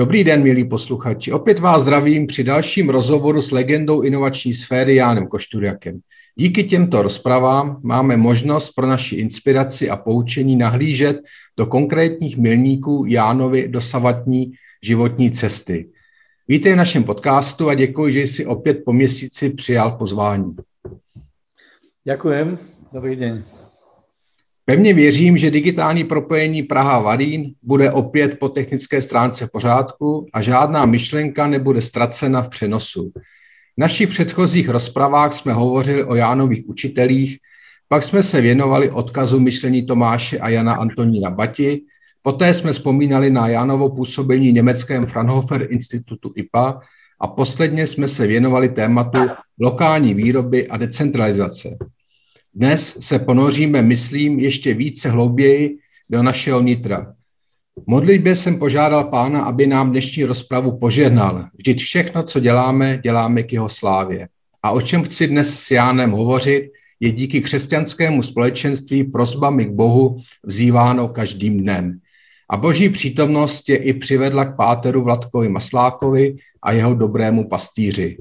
Dobrý den, milí posluchači. Opět vás zdravím při dalším rozhovoru s legendou inovační sféry Jánem Košturiakem. Díky těmto rozpravám máme možnost pro naši inspiraci a poučení nahlížet do konkrétních milníků Jánovy dosavatní životní cesty. Vítej v našem podcastu a děkuji, že jsi opět po měsíci přijal pozvání. Děkujem. Dobrý den. Pevně věřím, že digitální propojení Praha-Varín bude opět po technické stránce pořádku a žádná myšlenka nebude ztracena v přenosu. V našich předchozích rozpravách jsme hovořili o Jánových učitelích, pak jsme se věnovali odkazu myšlení Tomáše a Jana Antonína Bati, poté jsme vzpomínali na Jánovo působení německém Fraunhofer institutu IPA a posledně jsme se věnovali tématu lokální výroby a decentralizace. Dnes se ponoříme, myslím, ještě více hlouběji do našeho nitra. modlitbě jsem požádal pána, aby nám dnešní rozpravu požehnal. Vždyť všechno, co děláme, děláme k jeho slávě. A o čem chci dnes s Jánem hovořit, je díky křesťanskému společenství prosbami k Bohu vzýváno každým dnem. A boží přítomnost je i přivedla k páteru Vladkovi Maslákovi a jeho dobrému pastýři.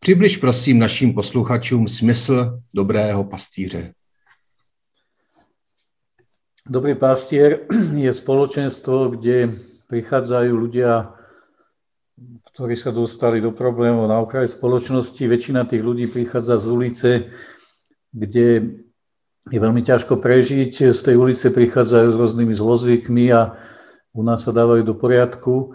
Přibliž prosím našim posluchačům smysl dobrého pastíře. Dobrý pastier je spoločenstvo, kde prichádzajú ľudia, ktorí sa dostali do problémov na okraji spoločnosti. Väčšina tých ľudí prichádza z ulice, kde je veľmi ťažko prežiť. Z tej ulice prichádzajú s rôznymi zlozvykmi a u nás sa dávajú do poriadku.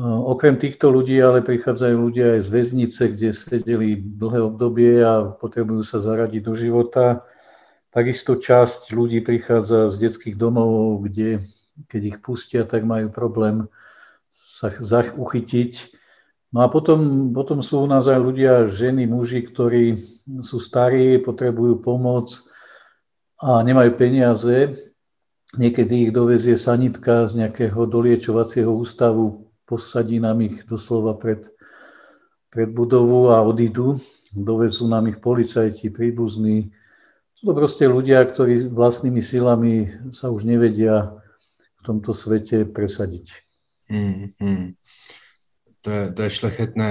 Okrem týchto ľudí ale prichádzajú ľudia aj z väznice, kde sedeli dlhé obdobie a potrebujú sa zaradiť do života. Takisto časť ľudí prichádza z detských domov, kde keď ich pustia, tak majú problém sa uchytiť. No a potom, potom sú u nás aj ľudia, ženy, muži, ktorí sú starí, potrebujú pomoc a nemajú peniaze. Niekedy ich dovezie sanitka z nejakého doliečovacieho ústavu posadí nám ich doslova pred, pred budovu a odídu. Dovezú nám ich policajti, príbuzní. Sú to proste ľudia, ktorí vlastnými silami sa už nevedia v tomto svete presadiť. Hmm, hmm. To, je, to je šlechetné.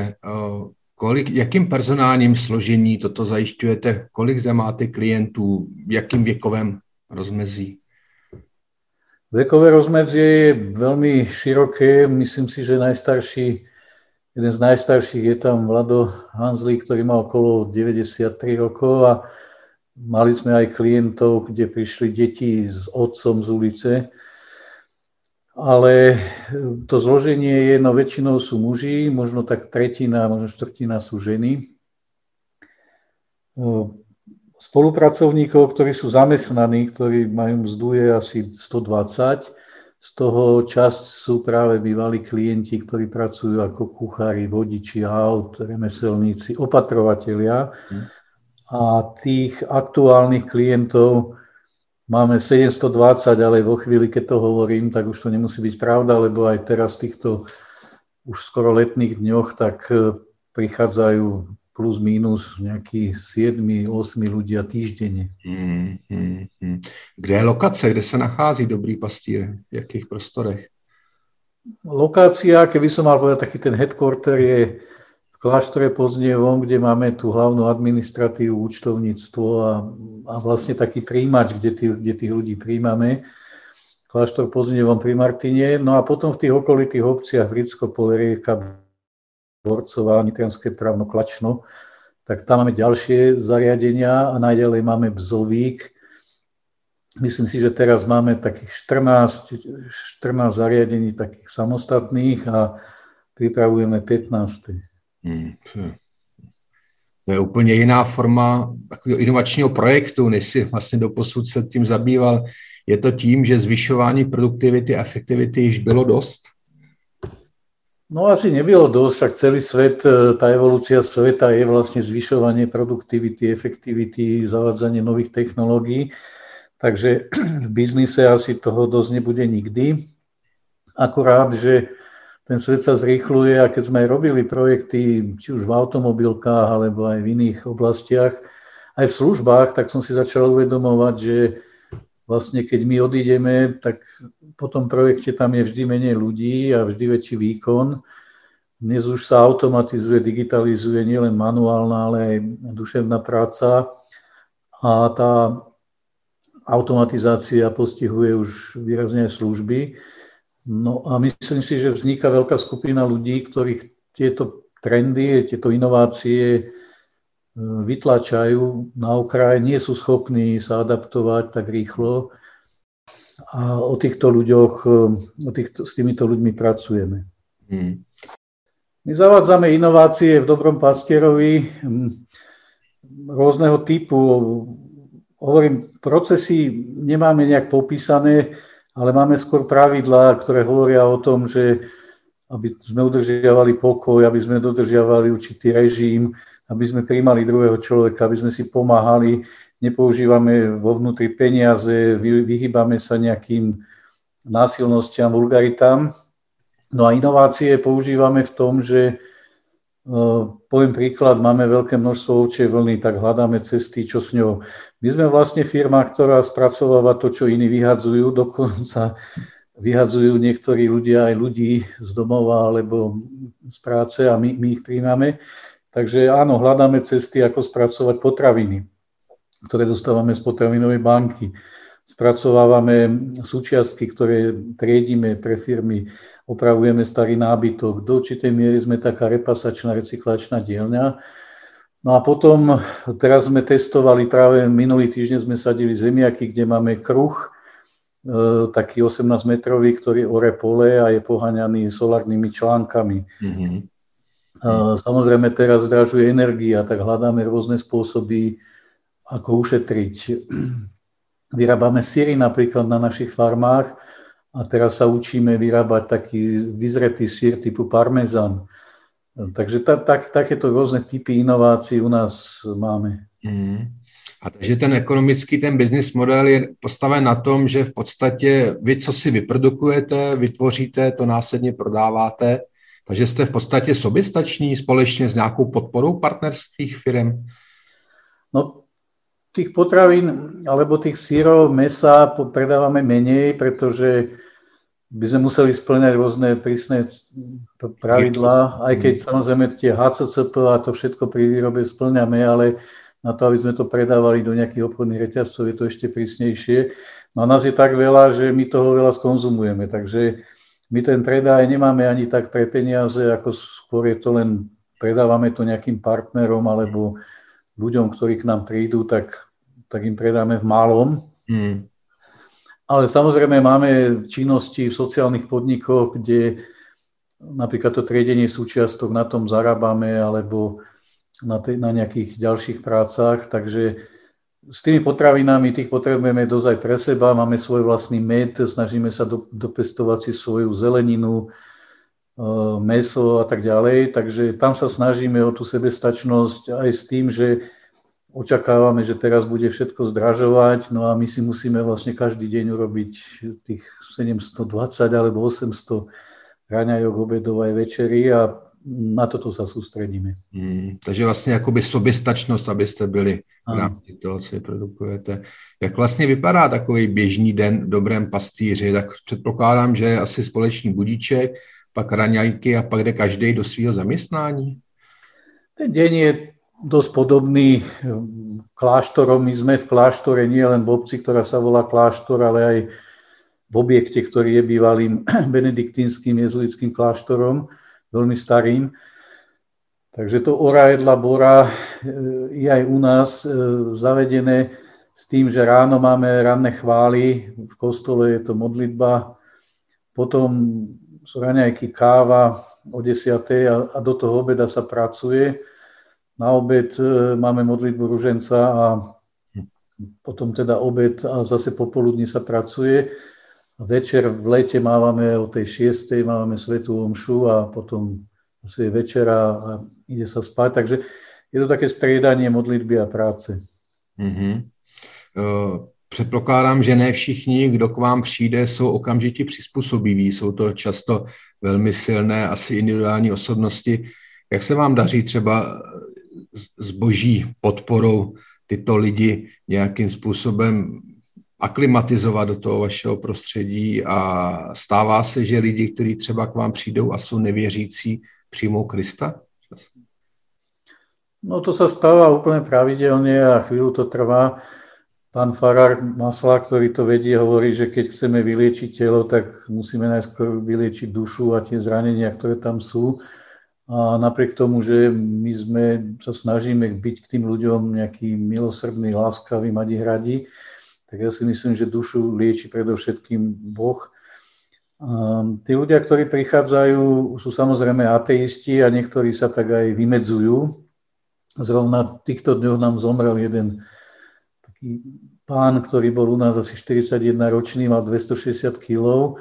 Kolik, jakým personálním složení toto zajišťujete? Kolik zde máte klientů? V jakým věkovém rozmezí? Vekové rozmedzie je veľmi široké. Myslím si, že najstarší, jeden z najstarších je tam Vlado Hanzlík, ktorý má okolo 93 rokov a mali sme aj klientov, kde prišli deti s otcom z ulice. Ale to zloženie je, no väčšinou sú muži, možno tak tretina, možno štvrtina sú ženy spolupracovníkov, ktorí sú zamestnaní, ktorí majú mzdu je asi 120. Z toho časť sú práve bývalí klienti, ktorí pracujú ako kuchári, vodiči aut, remeselníci, opatrovatelia. Hm. A tých aktuálnych klientov máme 720, ale vo chvíli, keď to hovorím, tak už to nemusí byť pravda, lebo aj teraz v týchto už skoro letných dňoch tak eh, prichádzajú plus minus nějaký 7, 8 ľudia týždenne. Hmm, hmm, hmm. Kde je lokace, kde se nachází dobrý pastír, v jakých prostorech? Lokácia, keby som mal povedať, taký ten headquarter je v kláštore pod Znievom, kde máme tú hlavnú administratívu, účtovníctvo a, a vlastne taký príjimač, kde, tý, kde tých ľudí príjmame. Kláštor pod Znievom pri Martine. No a potom v tých okolitých obciach Vricko, Polerieka, Borcová, Nitrianské právno Klačno, tak tam máme ďalšie zariadenia a najďalej máme Bzovík. Myslím si, že teraz máme takých 14, 14 zariadení takých samostatných a pripravujeme 15. Hmm. To je úplně jiná forma takového inovačního projektu, než si vlastně doposud se tím zabýval. Je to tím, že zvyšování produktivity a efektivity již bylo dost? No asi nebylo dosť, však celý svet, e, tá evolúcia sveta je vlastne zvyšovanie produktivity, efektivity, zavádzanie nových technológií. Takže v biznise asi toho dosť nebude nikdy. Akurát, že ten svet sa zrýchluje a keď sme aj robili projekty, či už v automobilkách, alebo aj v iných oblastiach, aj v službách, tak som si začal uvedomovať, že vlastne keď my odídeme, tak po tom projekte tam je vždy menej ľudí a vždy väčší výkon. Dnes už sa automatizuje, digitalizuje nielen manuálna, ale aj duševná práca a tá automatizácia postihuje už výrazne služby. No a myslím si, že vzniká veľká skupina ľudí, ktorých tieto trendy, tieto inovácie vytlačajú na okraj, nie sú schopní sa adaptovať tak rýchlo a o týchto ľuďoch, e, o týchto, s týmito ľuďmi pracujeme. Hmm. My zavádzame inovácie v Dobrom pastierovi rôzneho typu. Hovorím, procesy nemáme nejak popísané, ale máme skôr pravidlá, ktoré hovoria o tom, že aby sme udržiavali pokoj, aby sme dodržiavali určitý režim, aby sme príjmali druhého človeka, aby sme si pomáhali, nepoužívame vo vnútri peniaze, vyhýbame sa nejakým násilnostiam, vulgaritám. No a inovácie používame v tom, že Poviem príklad, máme veľké množstvo ovčej vlny, tak hľadáme cesty, čo s ňou. My sme vlastne firma, ktorá spracováva to, čo iní vyhadzujú, dokonca vyhadzujú niektorí ľudia aj ľudí z domova alebo z práce a my, my ich príjmame. Takže áno, hľadáme cesty, ako spracovať potraviny, ktoré dostávame z potravinovej banky. Spracovávame súčiastky, ktoré triedíme pre firmy opravujeme starý nábytok. Do určitej miery sme taká repasačná, recyklačná dielňa. No a potom, teraz sme testovali, práve minulý týždeň sme sadili zemiaky, kde máme kruh, e, taký 18-metrový, ktorý ore pole a je poháňaný solárnymi článkami. Mm-hmm. Samozrejme teraz zdražuje energia, tak hľadáme rôzne spôsoby, ako ušetriť. Vyrábame síry napríklad na našich farmách, a teraz sa učíme vyrábať taký vyzretý sír typu parmezán. Takže ta, tak, takéto rôzne typy inovácií u nás máme. Mm. A takže ten ekonomický, ten business model je postaven na tom, že v podstatě vy, co si vyprodukujete, vytvoříte, to následně prodáváte, takže jste v podstatě soběstační společně s nějakou podporou partnerských firm? No, tých potravín alebo tých sírov, mesa predávame menej, pretože by sme museli splňať rôzne prísne pravidlá, aj keď samozrejme tie HCCP a to všetko pri výrobe splňame, ale na to, aby sme to predávali do nejakých obchodných reťazcov, je to ešte prísnejšie. No a nás je tak veľa, že my toho veľa skonzumujeme, takže my ten predaj nemáme ani tak pre peniaze, ako skôr je to len, predávame to nejakým partnerom alebo ľuďom, ktorí k nám prídu, tak, tak im predáme v malom. Mm. Ale samozrejme máme činnosti v sociálnych podnikoch, kde napríklad to triedenie súčiastok na tom zarábame alebo na, te, na nejakých ďalších prácach, takže s tými potravinami tých potrebujeme dozaj pre seba, máme svoj vlastný med, snažíme sa do, dopestovať si svoju zeleninu, e, meso a tak ďalej, takže tam sa snažíme o tú sebestačnosť aj s tým, že očakávame, že teraz bude všetko zdražovať, no a my si musíme vlastne každý deň urobiť tých 720 alebo 800 raňajok, obedov aj večery a na toto sa sústredíme. Hmm, takže vlastně jakoby soběstačnost, abyste byli v rámci toho, co produkujete. Jak vlastně vypadá takový běžný den v dobrém pastýři? Tak předpokládám, že asi společný budíček, pak raňajky a pak jde každý do svého zaměstnání? Ten deň je dosť podobný ehm, kláštorom. My sme v kláštore nie len v obci, ktorá sa volá kláštor, ale aj v objekte, ktorý je bývalým benediktínským jezuitským kláštorom, veľmi starým. Takže to ora jedla bora ehm, je aj u nás ehm, zavedené s tým, že ráno máme ranné chvály, v kostole je to modlitba, potom sú raňajky káva o 10. a do toho obeda sa pracuje na obed e, máme modlitbu ruženca a potom teda obed a zase popoludní sa pracuje. Večer v lete mávame o tej 6. mávame svetú omšu a potom zase je večera a ide sa spať. Takže je to také striedanie modlitby a práce. Mm-hmm. Předpokládám, že ne všichni, kdo k vám přijde, jsou okamžitě přizpůsobiví. Jsou to často velmi silné, asi individuální osobnosti. Jak se vám daří třeba s boží podporou tyto lidi nějakým způsobem aklimatizovat do toho vašeho prostředí a stává se, že lidi, kteří třeba k vám přijdou a jsou nevěřící, přijmou Krista? No to sa stáva úplne pravidelne a chvíľu to trvá. Pán Farár Masla, ktorý to vedie, hovorí, že keď chceme vyliečiť telo, tak musíme najskôr vyliečiť dušu a tie zranenia, ktoré tam sú. A napriek tomu, že my sme, sa snažíme byť k tým ľuďom nejaký milosrdný, láskavý, mať ich radi, tak ja si myslím, že dušu lieči predovšetkým Boh. A tí ľudia, ktorí prichádzajú, sú samozrejme ateisti a niektorí sa tak aj vymedzujú. Zrovna v týchto dňoch nám zomrel jeden taký pán, ktorý bol u nás asi 41 ročný, mal 260 kg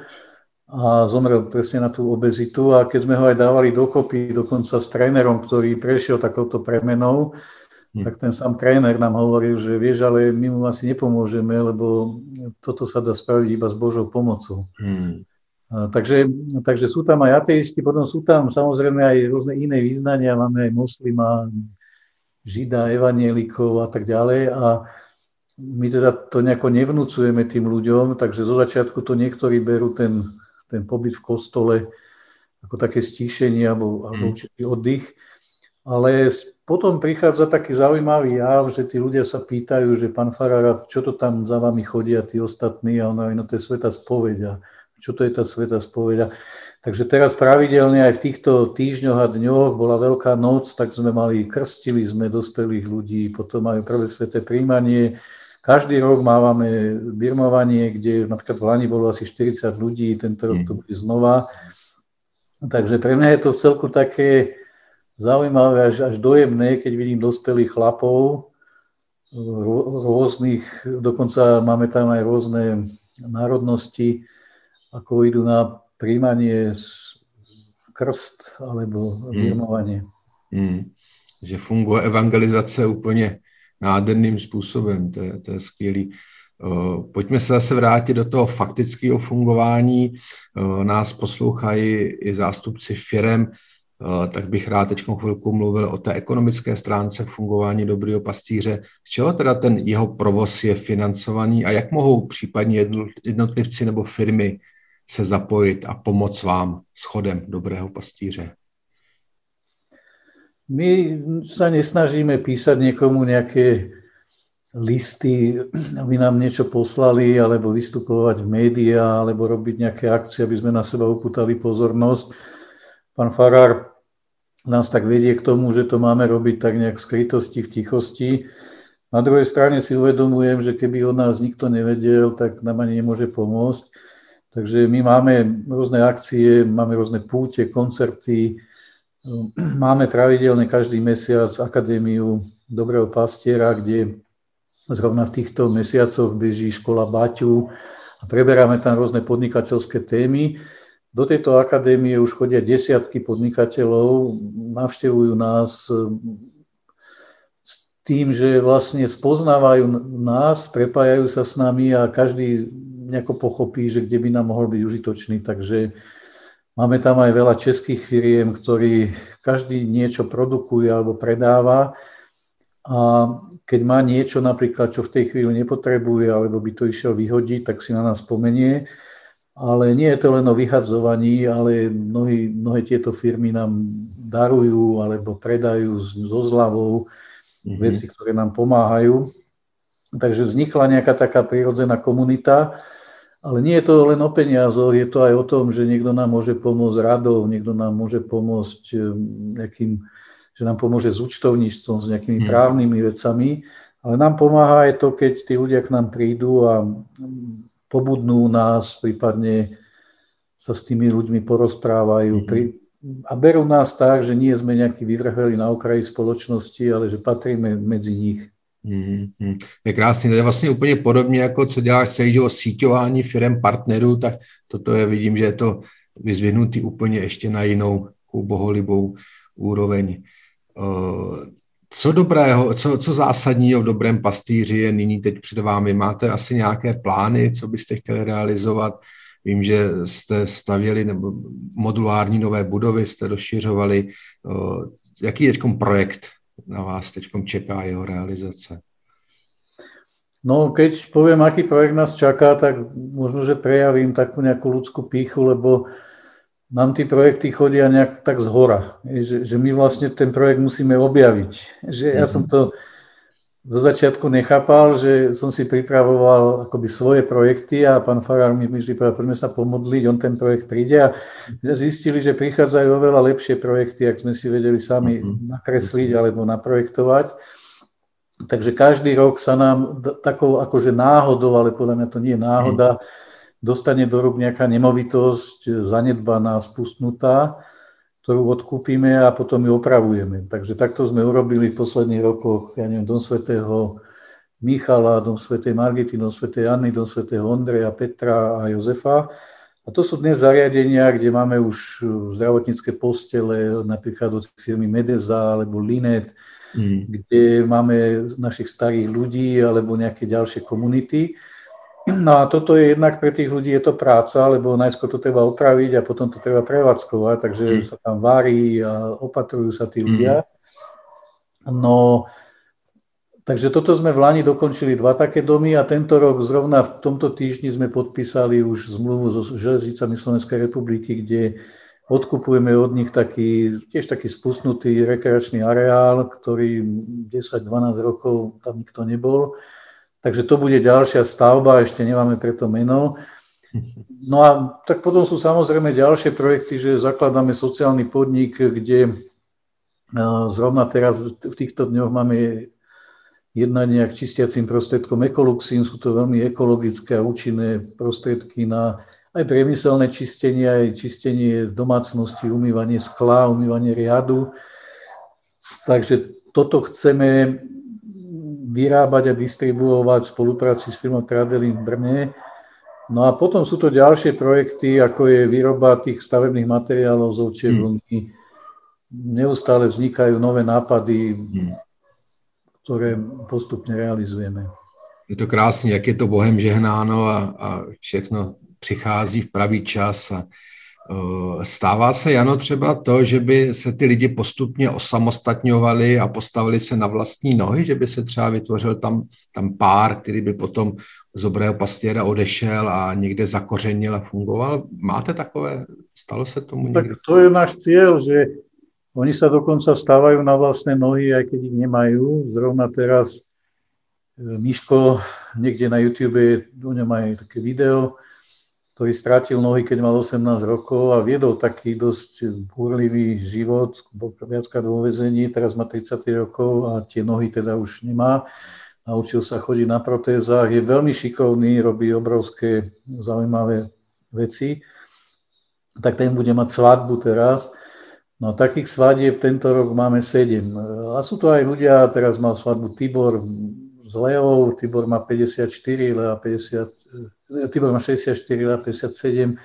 a zomrel presne na tú obezitu a keď sme ho aj dávali dokopy, dokonca s trénerom, ktorý prešiel takouto premenou, hmm. tak ten sám tréner nám hovoril, že vieš, ale my mu asi nepomôžeme, lebo toto sa dá spraviť iba s Božou pomocou. A, takže, takže sú tam aj ateisti, potom sú tam samozrejme aj rôzne iné význania, máme aj moslima, žida, evanielikov a tak ďalej a my teda to nejako nevnúcujeme tým ľuďom, takže zo začiatku to niektorí berú ten ten pobyt v kostole ako také stíšenie alebo, alebo mm. určitý oddych. Ale potom prichádza taký zaujímavý jav, že tí ľudia sa pýtajú, že pán Farára, čo to tam za vami chodia tí ostatní a ono, no to je sveta spoveď čo to je tá sveta spoveď. Takže teraz pravidelne aj v týchto týždňoch a dňoch bola Veľká noc, tak sme mali, krstili sme dospelých ľudí, potom majú prvé sveté príjmanie, každý rok mávame birmovanie, kde napríklad v Lani bolo asi 40 ľudí, tento rok to mhm. bude znova. Takže pre mňa je to v celku také zaujímavé až, až dojemné, keď vidím dospelých chlapov, rôznych, dokonca máme tam aj rôzne národnosti, ako idú na príjmanie krst alebo mhm. birmovanie. Hmm. Hmm. Že funguje evangelizace úplně nádherným způsobem, to je, to je skvělý. Pojďme se zase vrátit do toho faktického fungování. Nás poslouchají i zástupci firem, tak bych rád teď chvilku mluvil o té ekonomické stránce fungování dobrého pastýře. Z čeho teda ten jeho provoz je financovaný a jak mohou případně jednotlivci nebo firmy se zapojit a pomoct vám s chodem dobrého pastíře? My sa nesnažíme písať niekomu nejaké listy, aby nám niečo poslali, alebo vystupovať v médiá, alebo robiť nejaké akcie, aby sme na seba upútali pozornosť. Pán Farár nás tak vedie k tomu, že to máme robiť tak nejak v skrytosti, v tichosti. Na druhej strane si uvedomujem, že keby od nás nikto nevedel, tak nám ani nemôže pomôcť. Takže my máme rôzne akcie, máme rôzne púte, koncerty, Máme pravidelne každý mesiac Akadémiu Dobrého pastiera, kde zrovna v týchto mesiacoch beží škola Baťu a preberáme tam rôzne podnikateľské témy. Do tejto akadémie už chodia desiatky podnikateľov, navštevujú nás s tým, že vlastne spoznávajú nás, prepájajú sa s nami a každý nejako pochopí, že kde by nám mohol byť užitočný. Takže Máme tam aj veľa českých firiem, ktorí každý niečo produkuje alebo predáva a keď má niečo napríklad, čo v tej chvíli nepotrebuje alebo by to išiel vyhodiť, tak si na nás spomenie. Ale nie je to len o vyhadzovaní, ale mnohí, mnohé tieto firmy nám darujú alebo predajú so zľavou mm-hmm. veci, ktoré nám pomáhajú. Takže vznikla nejaká taká prirodzená komunita, ale nie je to len o peniazoch, je to aj o tom, že niekto nám môže pomôcť radou, niekto nám môže pomôcť eh, nejakým, že nám pomôže s účtovníctvom, s nejakými hmm. právnymi vecami, ale nám pomáha aj to, keď tí ľudia k nám prídu a pobudnú nás, prípadne sa s tými ľuďmi porozprávajú mm-hmm. a berú nás tak, že nie sme nejakí vyvrheli na okraji spoločnosti, ale že patríme medzi nich. Mm-hmm. Je krásně, to je vlastně úplně podobně, jako co děláš celý život síťování firm partnerů, tak toto je, vidím, že je to vyzvihnutý úplně ještě na jinou boholibou úroveň. Co dobrého, co, co zásadního v dobrém pastýři je nyní teď před vámi? Máte asi nějaké plány, co byste chtěli realizovat? Vím, že jste stavěli nebo modulární nové budovy, jste rozšiřovali. Jaký teď projekt na vás teď čeká jeho realizace? No, keď poviem, aký projekt nás čaká, tak možno, že prejavím takú nejakú ľudskú píchu, lebo nám tí projekty chodia nejak tak z hora. Že, že my vlastne ten projekt musíme objaviť. Že ja som to zo začiatku nechápal, že som si pripravoval akoby svoje projekty a pán Farár mi vždy povedal, poďme sa pomodliť, on ten projekt príde a zistili, že prichádzajú oveľa lepšie projekty, ak sme si vedeli sami mhm. nakresliť alebo naprojektovať. Takže každý rok sa nám takou akože náhodou, ale podľa mňa to nie je náhoda, dostane do rúk nejaká nemovitosť zanedbaná, spustnutá, ktorú odkúpime a potom ju opravujeme. Takže takto sme urobili v posledných rokoch, ja neviem, Dom svätého Michala, Dom svätej Margity, Dom svätej Anny, Dom svätého Ondreja, Petra a Jozefa. A to sú dnes zariadenia, kde máme už zdravotnícke postele, napríklad od firmy Medeza alebo Linet, mm. kde máme našich starých ľudí alebo nejaké ďalšie komunity. No a toto je jednak pre tých ľudí je to práca, lebo najskôr to treba opraviť a potom to treba prevádzkovať, takže mm. sa tam varí a opatrujú sa tí ľudia. No, takže toto sme v Lani dokončili dva také domy a tento rok zrovna v tomto týždni sme podpísali už zmluvu so železnicami Slovenskej republiky, kde Odkupujeme od nich taký, tiež taký spustnutý rekreačný areál, ktorý 10-12 rokov tam nikto nebol. Takže to bude ďalšia stavba, ešte nemáme preto meno. No a tak potom sú samozrejme ďalšie projekty, že zakladáme sociálny podnik, kde zrovna teraz v týchto dňoch máme jednanie k čistiacím prostriedkom Ekoluxín. Sú to veľmi ekologické a účinné prostriedky na aj priemyselné čistenie, aj čistenie domácnosti, umývanie skla, umývanie riadu. Takže toto chceme vyrábať a distribuovať v spolupráci s firmou Tradelin v Brne. No a potom sú to ďalšie projekty, ako je výroba tých stavebných materiálov z ovčej hmm. vlny. Neustále vznikajú nové nápady, hmm. ktoré postupne realizujeme. Je to krásně, jak je to Bohem žehnáno a, a všechno přichází v pravý čas. A, Stává se, Jano, třeba to, že by se ty lidi postupně osamostatňovali a postavili se na vlastní nohy, že by se třeba vytvořil tam, tam pár, který by potom z dobrého pastěra odešel a někde zakořenil a fungoval. Máte takové? Stalo se tomu někdy? Tak to je náš cíl, že oni sa dokonca stávajú na vlastné nohy, aj keď ich nemajú. Zrovna teraz e, Miško niekde na YouTube, u ňom aj také video, ktorý strátil nohy, keď mal 18 rokov a viedol taký dosť búrlivý život, bol viackrát vo vezení, teraz má 30 rokov a tie nohy teda už nemá. Naučil sa chodiť na protézach, je veľmi šikovný, robí obrovské zaujímavé veci. Tak ten bude mať svadbu teraz. No takých svadieb tento rok máme 7. A sú to aj ľudia, teraz mal svadbu Tibor, s Leou, Tibor má 54, Lea 50, Tibor má 64, Lea 57.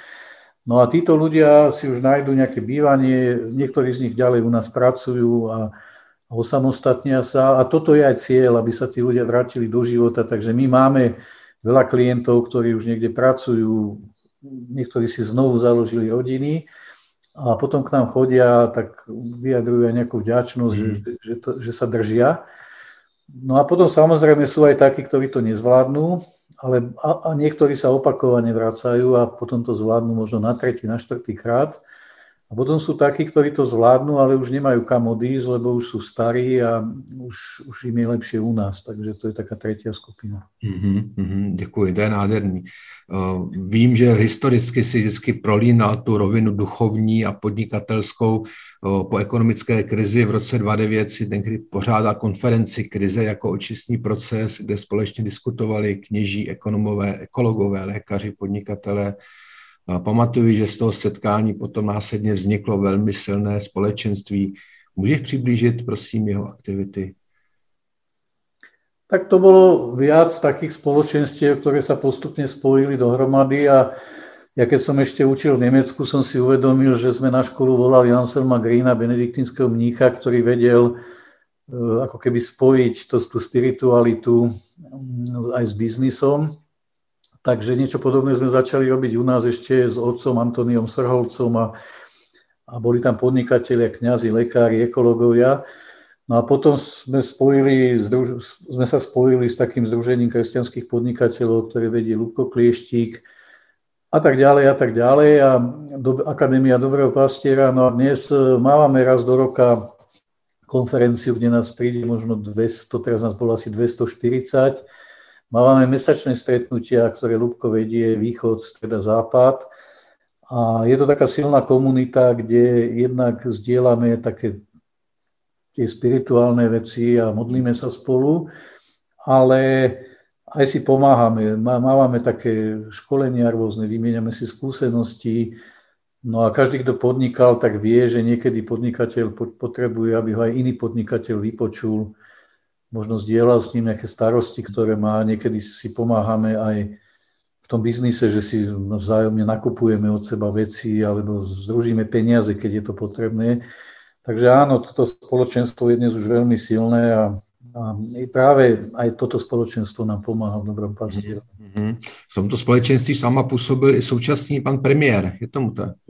No a títo ľudia si už nájdú nejaké bývanie, niektorí z nich ďalej u nás pracujú a, a osamostatnia sa. A toto je aj cieľ, aby sa tí ľudia vrátili do života. Takže my máme veľa klientov, ktorí už niekde pracujú, niektorí si znovu založili rodiny a potom k nám chodia, tak vyjadrujú aj nejakú vďačnosť, mm. že, že, to, že sa držia. No a potom samozrejme sú aj takí, ktorí to nezvládnu, ale a, a niektorí sa opakovane vracajú a potom to zvládnu možno na tretí, na štvrtý krát. A potom sú takí, ktorí to zvládnu, ale už nemajú kam odísť, lebo už sú starí a už, už im je lepšie u nás. Takže to je taká tretia skupina. Mm-hmm, mm-hmm, děkuji, to je nádherný. Uh, vím, že historicky si vždycky prolínal tu rovinu duchovní a podnikatelskou uh, po ekonomické krizi. V roce 2009 si tenkrý pořádal konferenci krize jako očistný proces, kde společně diskutovali kněží, ekonomové, ekologové, lékaři, podnikatelé, Pamatuju, že z toho setkání potom následně vzniklo velmi silné společenství. Můžeš přiblížit, prosím, jeho aktivity? Tak to bolo viac takých spoločenstiev, ktoré sa postupne spojili dohromady a ja keď som ešte učil v Nemecku, som si uvedomil, že sme na školu volali Anselma Greena, benediktínskeho mnícha, ktorý vedel e, ako keby spojiť to, tú spiritualitu aj s biznisom. Takže niečo podobné sme začali robiť u nás ešte s otcom Antoniom Srholcom a, a boli tam podnikatelia, kňazi, lekári, ekológovia. No a potom sme, spojili, sme sa spojili s takým združením kresťanských podnikateľov, ktoré vedie Lubko Klieštík, a tak ďalej a tak ďalej a do, Akadémia Dobrého pastiera. No a dnes e, máme raz do roka konferenciu, kde nás príde možno 200, teraz nás bolo asi 240. Máme mesačné stretnutia, ktoré Lubko vedie východ, streda, západ. A je to taká silná komunita, kde jednak zdieľame také tie spirituálne veci a modlíme sa spolu, ale aj si pomáhame, máme také školenia rôzne, vymieňame si skúsenosti, no a každý, kto podnikal, tak vie, že niekedy podnikateľ potrebuje, aby ho aj iný podnikateľ vypočul, možno zdieľal s ním nejaké starosti, ktoré má, niekedy si pomáhame aj v tom biznise, že si vzájomne nakupujeme od seba veci alebo združíme peniaze, keď je to potrebné. Takže áno, toto spoločenstvo je dnes už veľmi silné a a práve aj toto spoločenstvo nám pomáha v dobrom pastieru. Mm-hmm. V tomto společenství sama působil i současný pan premiér, je tomu tak?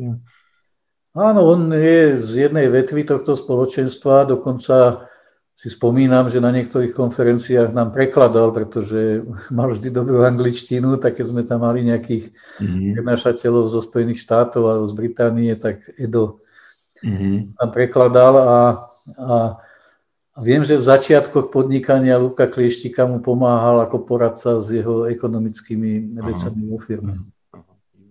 Áno, on je z jednej vetvy tohto spoločenstva, dokonca si spomínam, že na niektorých konferenciách nám prekladal, pretože mal vždy dobrú angličtinu, tak keď sme tam mali nejakých mm-hmm. prednášateľov zo Spojených štátov alebo z Británie, tak Edo mm-hmm. nám prekladal a, a viem, že v začiatkoch podnikania Luka Klieštika mu pomáhal ako poradca s jeho ekonomickými vecami vo firme.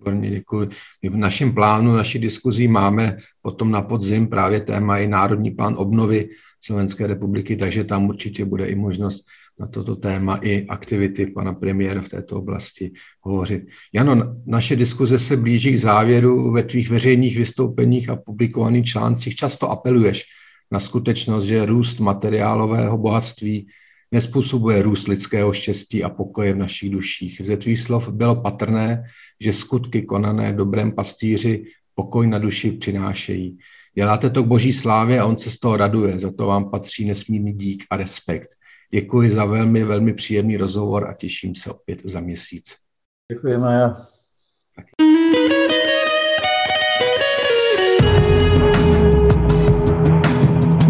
Výborně, děkuji. My v našem plánu, naší diskuzí máme potom na podzim právě téma i Národní plán obnovy Slovenské republiky, takže tam určitě bude i možnost na toto téma i aktivity pana premiéra v této oblasti hovořit. Jano, naše diskuze se blíží k závěru ve tvých veřejných vystoupeních a publikovaných článcích. Často apeluješ na skutečnost, že růst materiálového bohatství nespůsobuje růst lidského štěstí a pokoje v našich duších. Ze tvých slov bylo patrné, že skutky konané dobrém pastýři pokoj na duši přinášejí. Děláte to k boží slávě a on se z toho raduje, za to vám patří nesmírný dík a respekt. Děkuji za velmi, velmi příjemný rozhovor a těším se opět za měsíc. Děkuji,